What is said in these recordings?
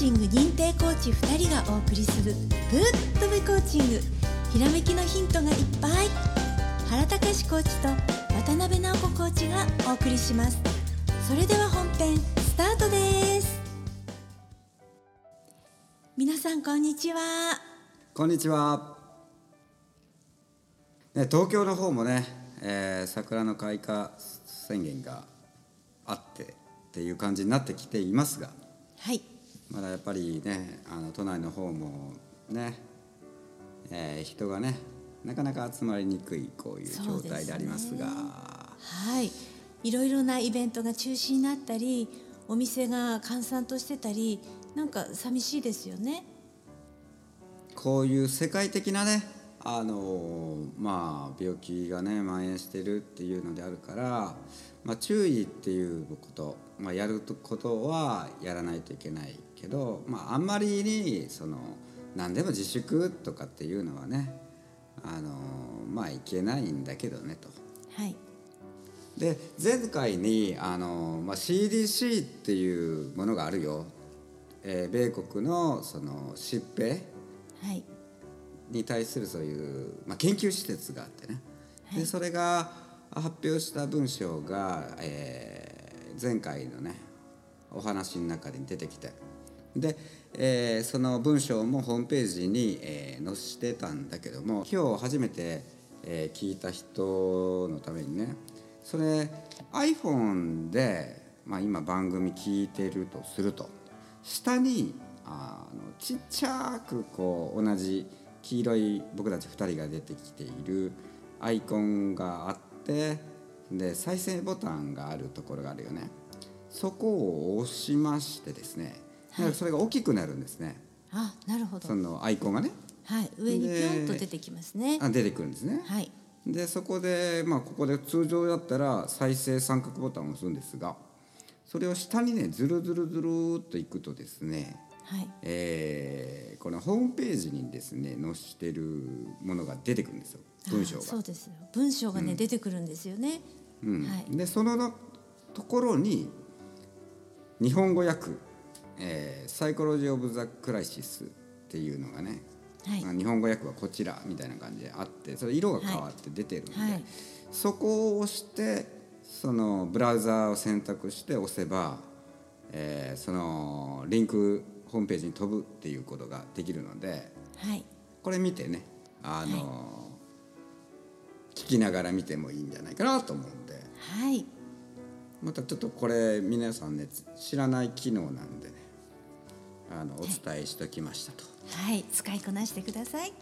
チング認定コーチ2人がお送りする「ぶっとべコーチング」ひらめきのヒントがいっぱい。原隆コーチと渡辺直子コーチがお送りします。それでは本編スタートです。皆さんこんにちは。こんにちは、ね、東京の方もね、えー桜の開花宣言があってっていう感じになってきていますが。はいまだやっぱりねあの都内の方もね、えー人がねなかなか集まりにくいこういう状態でありますが。はい。いろいろなイベントが中止になったりお店が閑散としてたりなんか寂しいですよね。こういう世界的なねあのまあ病気がね蔓延してるっていうのであるから、まあ、注意っていうこと、まあ、やることはやらないといけないけど、まあ、あんまりにその何でも自粛とかっていうのはねあのまあいけないんだけどねと。はい。で前回にあの、まあ、CDC っていうものがあるよ、えー米国のその疾病はい。に対するそういう、まあ、研究施設があってね、でそれが発表した文章が、えー前回のねお話の中に出てきてで、えーその文章もホームページに、えー載せてたんだけども今日初めて、えー聞いた人のためにねそれ iPhone で、まあ、今番組聞いてるとすると下にあのちっちゃくこう同じ黄色い僕たち2人が出てきているアイコンがあってで再生ボタンがあるところがあるよね。そこを押しましてですね、それが大きくなるんですね。あなるほど。そのアイコンがね。はい。上にぴょんと出てきますね。あ出てくるんですね。はい。でそこでまあここで通常だったら再生三角ボタンを押すんですがそれを下にねずるずるずるっといくとですねはい。えーこのホームページにですね載してるものが出てくるんですよ。文章あが。そうですよ。文章がね、出てくるんですよね。うん。はい。でそのなところに日本語訳「えーサイコロジー・オブ・ザ・クライシス」っていうのがね、はい。まあ日本語訳はこちらみたいな感じであってそれ色が変わって出てるんで、はい。そこを押してそのブラウザーを選択して押せば、えーそのリンクホームページに飛ぶっていうことができるのではい。これ見てねあの、聞きながら見てもいいんじゃないかなと思うんで。はい。またちょっとこれ皆さんね知らない機能なんでねあのお伝えしておきましたと。はい使いこなしてください。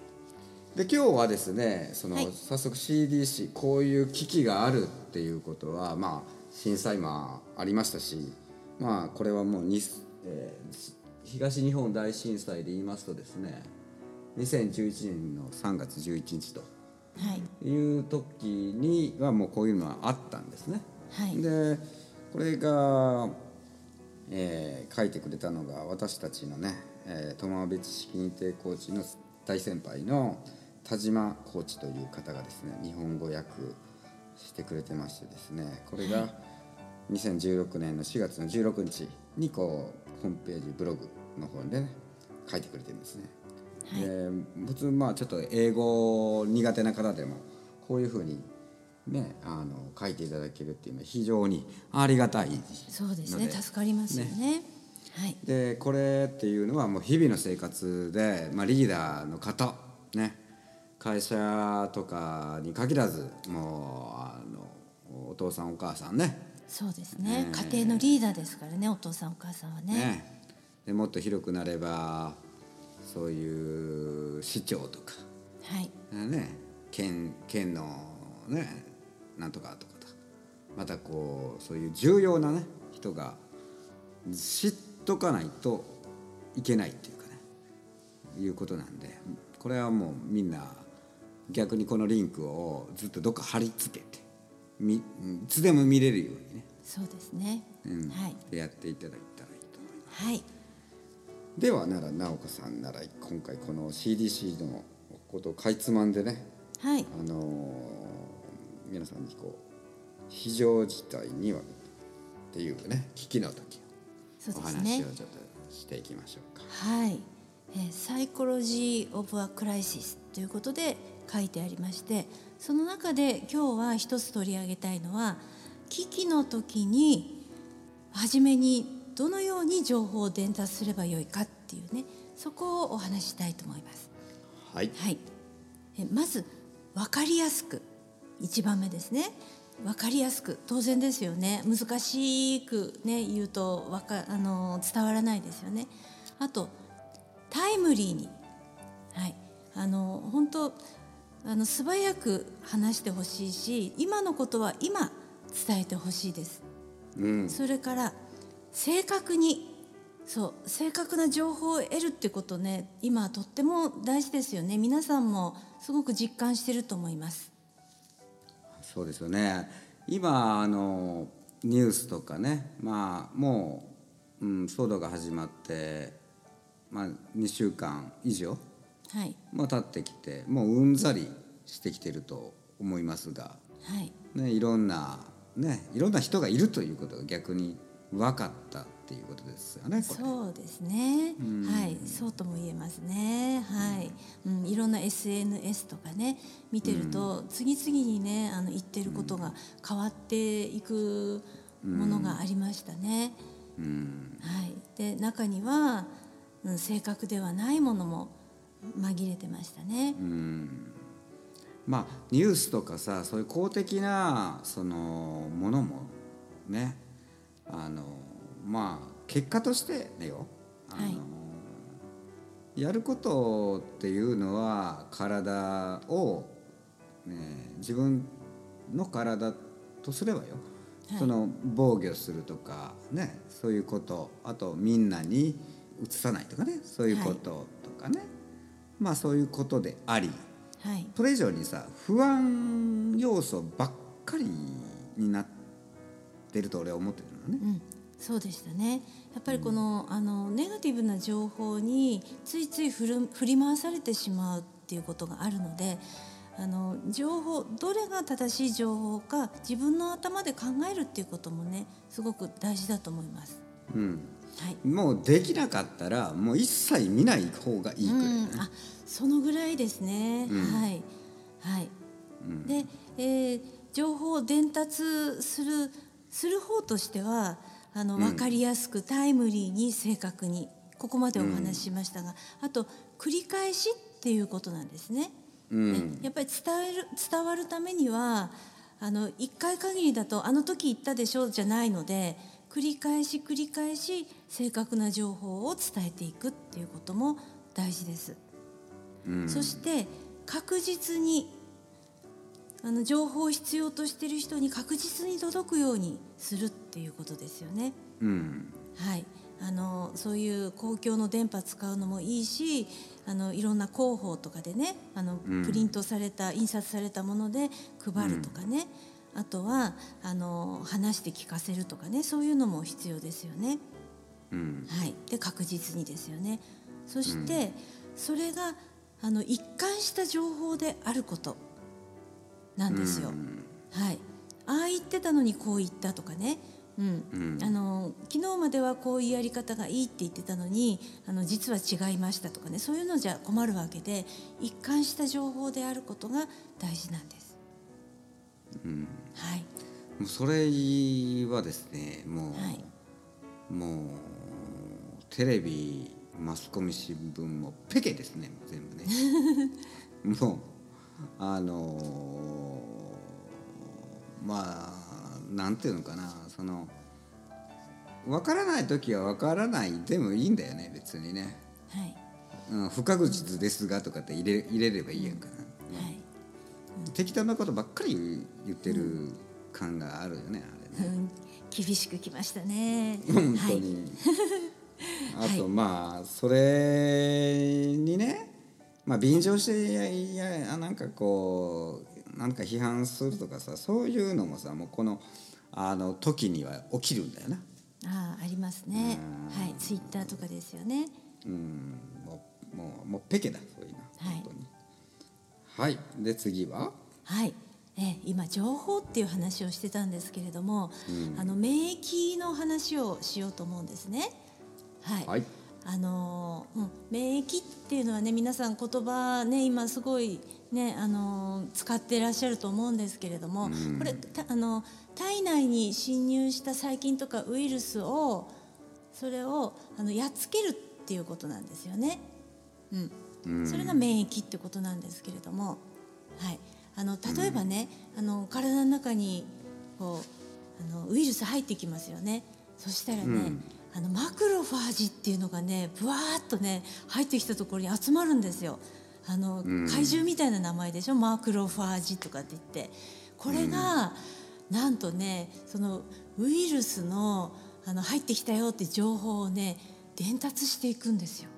で今日はですねその、はい。早速 CDC こういう機器があるっていうことはまあ震災もありましたしまあこれはもうに、えー東日本大震災で言いますとですね2011年の3月11日と。はい。いう時にはもうこういうのはあったんですね。はい。でこれが、えー書いてくれたのが私たちのね、えー、友部知識認定コーチの大先輩の田島コーチという方がですね日本語訳してくれてましてですねこれが2016年の4月の16日にこうホームページブログの方でね書いてくれてるんですね。で普通まあちょっと英語苦手な方でもこういうふうにねあの書いていただけるっていうのは非常にありがたいそうですね。助かりますよね。はい。でこれっていうのはもう日々の生活で、まあ、リーダーの方ね会社とかに限らずもうあのお父さんお母さんね。そうですね。ね。家庭のリーダーですからねお父さんお母さんはね。ね。でもっと広くなればそういう市長とか。はい。ね県県のねなんとかとかとまたこうそういう重要なね人が知っとかないといけないっていうかねいうことなんでこれはもうみんな逆にこのリンクをずっとどっか貼り付けてみいつでも見れるようにね、そうですね。うんはい。やっていただいたらいいと思います。はい。ではなら直子さんなら今回この CDC のことをかいつまんでねはい。あのー皆さんにこう非常事態にはっていうね危機の時お話をちょっとしていきましょうか。はい、えーサイコロジー・オブ・ア・クライシスということで書いてありましてその中で今日は一つ取り上げたいのは危機の時に初めにどのように情報を伝達すればよいかっていうねそこをお話ししたいと思います。はい、はい、えまず分かりやすく1番目ですね。分かりやすく。当然ですよね。難しくね言うとわかあの伝わらないですよね。あとタイムリーに。はい。あの本当あの素早く話してほしいし今のことは今伝えてほしいです。うん、それから正確にそう正確な情報を得るってことね今はとっても大事ですよね。皆さんもすごく実感してると思いますそうですよね。今あのニュースとかね、まあもう、うん、騒動が始まって、まあ2週間以上はい。まあ経ってきて、もううんざりしてきてると思いますが、はい。ねいろんなねいろんな人がいるということが逆に分かったっていうことですよね。そうですね。はい。そうとも言えますねいろんな SNS とかね見てると次々にねあの言ってることが変わっていくものがありましたね。うん。はい、で中には、うん、正確ではないものも紛れてましたね。まあニュースとかさそういう公的なそのものもねあのまあ結果としてねよ。あの、はいやることっていうのは体を、ね、自分の体とすればよ、はい。その防御するとかねそういうこと。あとみんなにうつさないとかね。そういうこととかね、まあそういうことであり。はい、それ以上にさ不安要素ばっかりになってると俺は思ってるのね。うん、そうでしたね。やっぱりこの、あのネガティブな情報についつい振る振り回されてしまうっていうことがあるので。あの情報どれが正しい情報か自分の頭で考えるっていうこともねすごく大事だと思います。うんはい。もうできなかったらもう一切見ない方がいいくらいだね。うん、あそのぐらいですね、はいはい、で、えー情報を伝達するする方としてはあの分かりやすくタイムリーに正確にここまでお話ししましたが、あと繰り返しっていうことなんですね。うんねやっぱり伝える伝わるためにはあの1回限りだと「あの時言ったでしょ」じゃないので繰り返し繰り返し正確な情報を伝えていくっていうことも大事です。うんそして確実にあの情報を必要としている人に確実に届くようにするっていうことですよね。うん。はい、あのそういう公共の電波使うのもいいしあのいろんな広報とかでねあの、うん。プリントされた印刷されたもので配るとかね、あとはあの話して聞かせるとかね。そういうのも必要ですよね。うん。はい、で確実にですよね。そして、それがあの一貫した情報であることなんですよ。はい、ああ言ってたのにこう言ったとかね、うん。うん。あの昨日まではこういうやり方がいいって言ってたのにあの実は違いましたとかね。そういうのじゃ困るわけで一貫した情報であることが大事なんです。はい、もうそれはですねもう、はい。もうテレビマスコミ新聞もペケですね全部ね。もうあのーまあなんていうのかなその分からない時は分からないでもいいんだよね別にね、はい。うん、不確実ですがとかって入れ入れればいいやんかな、はい。適当なことばっかり言ってる感があるよねあれね。うん、厳しくきましたね。本当はいに、はい。あとまあそれにねまあ便乗していやいやなんかこうなんか批判するとかさそういうのもさもうこのあの時には起きるんだよなああありますね。はい、ツイッターとかですよね。うんもうもうもうペケだそういうのはい本当にはいで次は？はい。えー今情報っていう話をしてたんですけれども、あの免疫の話をしようと思うんですね。はい。はいあのうん、免疫っていうのはね皆さん言葉ね今すごいねあの使っていらっしゃると思うんですけれども、これあの体内に侵入した細菌とかウイルスをそれをあのやっつけるっていうことなんですよね。うん、それが免疫ってことなんですけれども、はい、あの例えばね、あの体の中にこうあのウイルス入ってきますよね。そしたらね、うんあのマクロファージっていうのがねぶわーっとね入ってきたところに集まるんですよ。あの、うん、怪獣みたいな名前でしょ？マクロファージとかって言って。これが、うん、なんとねそのウイルスのあの入ってきたよって情報をね伝達していくんですよ。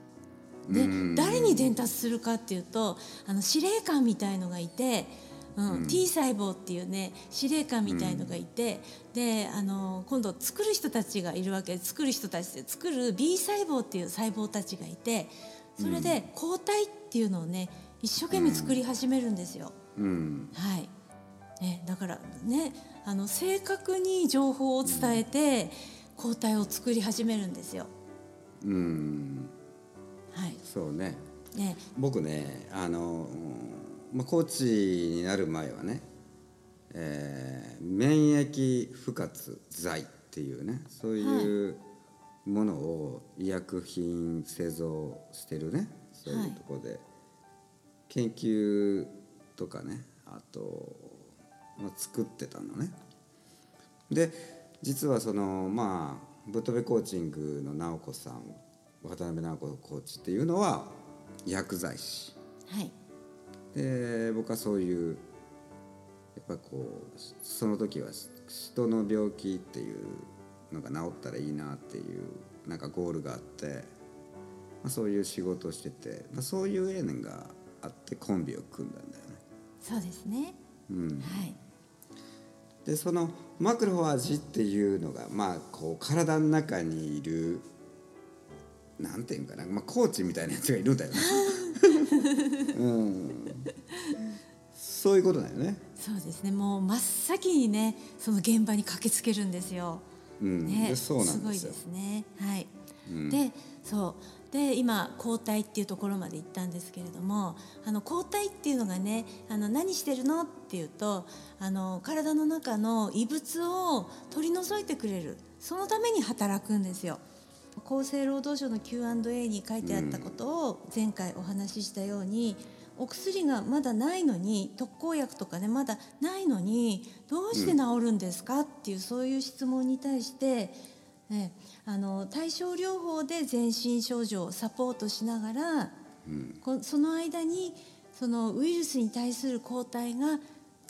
で、うん、誰に伝達するかっていうとあの司令官みたいのがいてうん、T 細胞っていうね司令官みたいのがいて、うん、であの今度作る人たちがいるわけ。作る人たちで作る B 細胞っていう細胞たちがいてそれで抗体っていうのをね一生懸命作り始めるんですよ。うん、はい。ね、だからねあの正確に情報を伝えて、抗体を作り始めるんですよ。うん、はい、そうね。ね。僕ねあのまあ、コーチになる前はね、えー、免疫不活剤っていうねそういうものを医薬品製造してるねそういうところで、研究とかねあと、まあ、作ってたのね。で実はそのまあぶっ飛びコーチングの直子さん渡辺直子コーチっていうのは薬剤師。はいで僕はそういうやっぱこうその時は人の病気っていうのが治ったらいいなっていうなんかゴールがあって、まあ、そういう仕事をしてて、まあ、そういう縁があってコンビを組んだんだよね。そうですね、うん。はい、でそのマクロファージっていうのがまあこう体の中にいるなんていうかな、まあ、コーチみたいなやつがいるんだよね。うん、そういうことだよね。そうですね。もう真っ先にね、その現場に駆けつけるんですよ。うん、ね、そうなんですすごいですね。はい。うん、で、そうで今抗体っていうところまで行ったんですけれども、あの抗体っていうのがね、あの何してるのっていうと、あの体の中の異物を取り除いてくれる。そのために働くんですよ。厚生労働省の Q&A に書いてあったことを前回お話ししたように、お薬がまだないのに特効薬とかねまだないのにどうして治るんですかっていうそういう質問に対して、ね、あの対症療法で全身症状をサポートしながら、うん、その間にそのウイルスに対する抗体が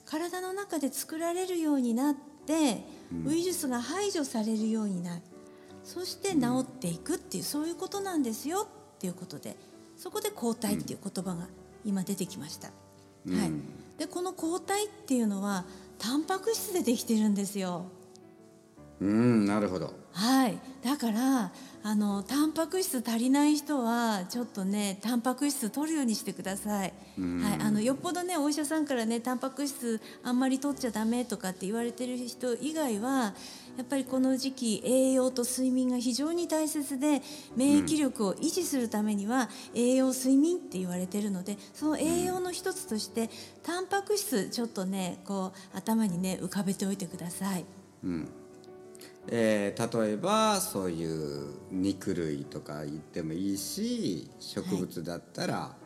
体の中で作られるようになって、うん、ウイルスが排除されるようになるそして治っていくっていうそういうことなんですよっていうことでそこで抗体っていう言葉が今出てきました。うん、はい、でこの抗体っていうのはタンパク質でできてるんですよ。うんなるほど。はいだからあのタンパク質足りない人はちょっとねタンパク質取るようにしてください、はい、あのよっぽどねお医者さんからねタンパク質あんまり取っちゃダメとかって言われてる人以外はやっぱりこの時期栄養と睡眠が非常に大切で免疫力を維持するためには栄養睡眠って言われてるのでその栄養の一つとしてタンパク質ちょっとねこう頭にね浮かべておいてください。うん。えー、例えばそういう肉類とか言ってもいいし植物だったら、は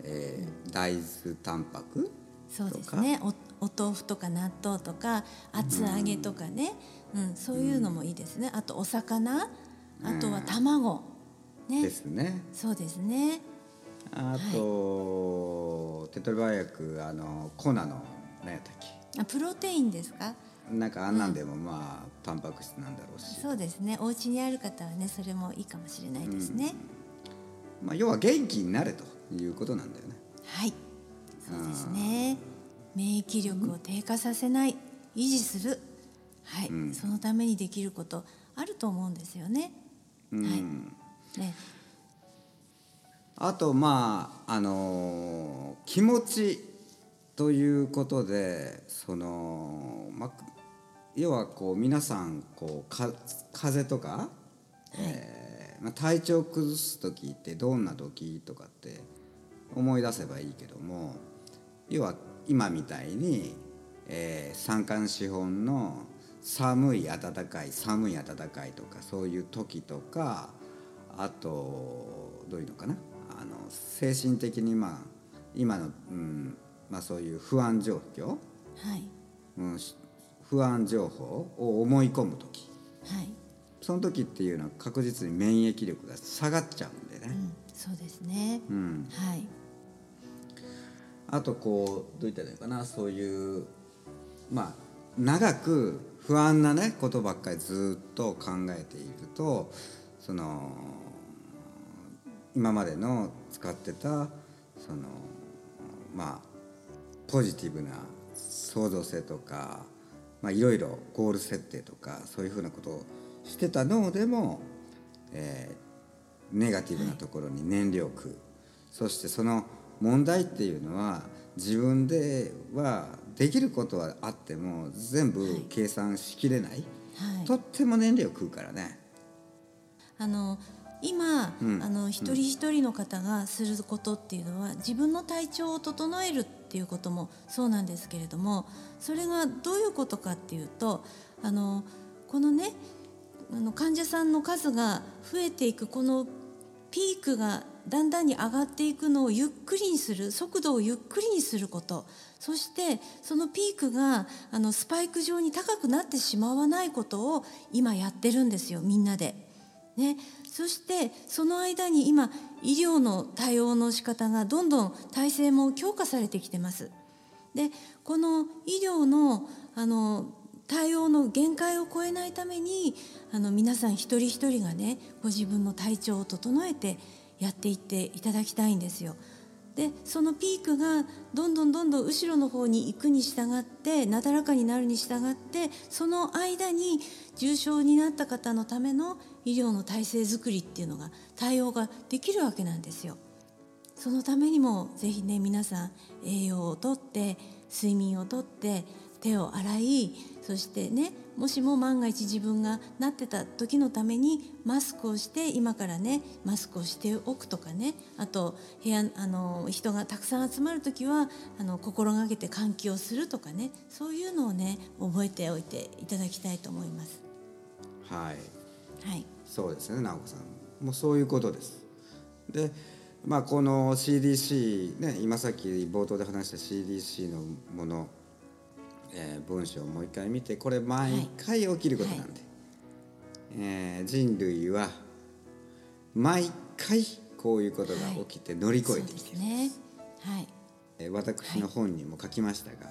い、えー、大豆タンパクそうですねお豆腐とか納豆とか厚揚げとかね、うん、うん、そういうのもいいですね。あとお魚。あとは卵、ね、ですね。そうですね。あと、はい、手っ取り早くあの粉の何やったっけ？あプロテインですか？なんかあんなんでもまあ、タンパク質なんだろうし。そうですね。お家にある方はねそれもいいかもしれないですね、まあ、要は元気になれということなんだよね。はい。そうですね免疫力を低下させない、維持する。はい、うん、そのためにできることあると思うんですよね、うん、はい。ね。あとまああのー、気持ちということでその、ま要はこう皆さんこうか風邪とか、はい、えまあ、体調崩す時ってどんな時とかって思い出せばいいけども要は今みたいに、えー、三寒四本の寒い暖かい寒い暖かいとかそういう時とかあとどういうのかなあの精神的にまあ今の、うんまあ、そういう不安状況、はい。うん、不安情報を思い込む時。はい。その時っていうのは確実に免疫力が下がっちゃうんでね、うん、そうですね。うん、はいあとこうどういったらいいのかな？そういうまあ長く不安なねことばっかりずっと考えているとその今までの使ってたそのまあポジティブな創造性とかまあいろいろゴール設定とかそういうふうなことをしてた脳でも、えーネガティブなところに燃料を食う、そしてその問題っていうのは自分ではできることはあっても全部計算しきれない、はい。とっても燃料を食うからね。あの今、うん。あの一人一人の方がすることっていうのは自分の体調を整えるっていうこともそうなんですけれどもそれがどういうことかっていうとあのこのねあの患者さんの数が増えていくこのピークがだんだんに上がっていくのをゆっくりにする速度をゆっくりにすることそしてそのピークがあのスパイク状に高くなってしまわないことを今やってるんですよみんなで。ね、そしてその間に今医療の対応の仕方がどんどん体制も強化されてきてます。でこの医療のあの対応の限界を超えないためにあの皆さん一人一人がねご自分の体調を整えてやっていっていただきたいんですよ。でそのピークがどんどんどんどん後ろの方に行くに従ってなだらかになるに従ってその間に重症になった方のための医療の体制づくりっていうのが対応ができるわけなんですよ。そのためにもぜひね皆さん栄養をとって睡眠をとって手を洗いそしてねもしも万が一自分がなってた時のためにマスクをして今からねマスクをしておくとかね。あと部屋あの人がたくさん集まる時はあの心がけて換気をするとかね。そういうのをね覚えておいていただきたいと思います。はい。はい、そうですね直子さん。もうそういうことです。でまあこの CDC ね今さっき冒頭で話した CDC のもの、えー文章をもう一回見てこれ毎回起きることなんで、えー人類は毎回こういうことが起きて乗り越えてきてる、そうですね。はい、えー私の本にも書きましたが、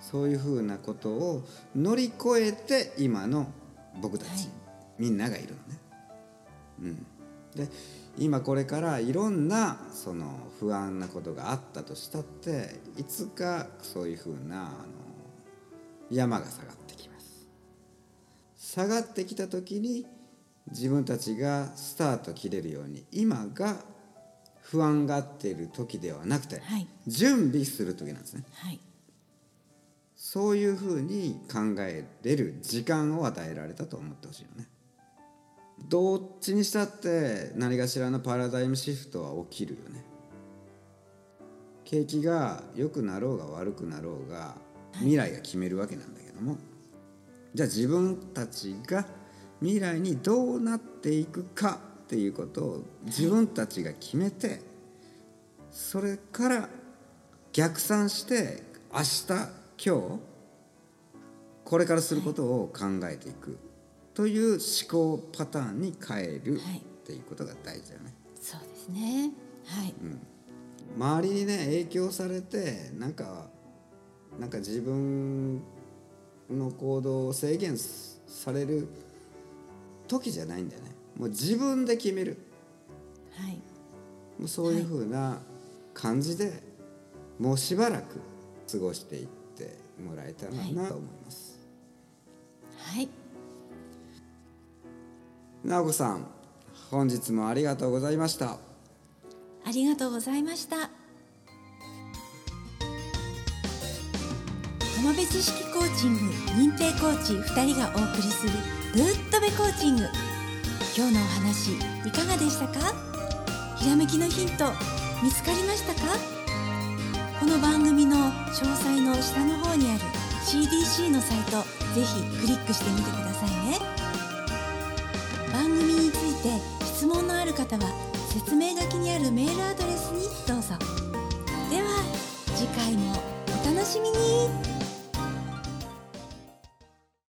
そういうふうなことを乗り越えて今の僕たち、はい。みんながいるのね。うん、で今これからいろんなその不安なことがあったとしたっていつかそういうふうなあの山が下がってきます。下がってきた時に自分たちがスタート切れるように今が不安がっている時ではなくて、はい。準備する時なんですね。はい、そういうふうに考えれる時間を与えられたと思ってほしいよね。どっちにしたって何かしらのパラダイムシフトは起きるよね。景気が良くなろうが悪くなろうが未来が決めるわけなんだけども、じゃあ自分たちが未来にどうなっていくかっていうことを自分たちが決めてそれから逆算して明日今日これからすることを考えていくという思考パターンに変えるはい。っていうことが大事だよね。そうですね。はい、周りにね影響されてなんかなんか自分の行動を制限される時じゃないんだよね。もう自分で決める。はい、もうそういうふうな感じで、もうしばらく過ごしていってもらえたらなと思います、はい、直子さん本日もありがとうございました。ありがとうございました。浜辺知識コーチング認定コーチ2人がお送りするぶっとべコーチング。今日のお話いかがでしたか？ひらめきのヒント見つかりましたか？この番組の詳細の下の方にある CDC のサイトぜひクリックしてみてくださいね。番組について質問のある方は説明書きにあるメールアドレスにどうぞ。では次回もお楽しみに。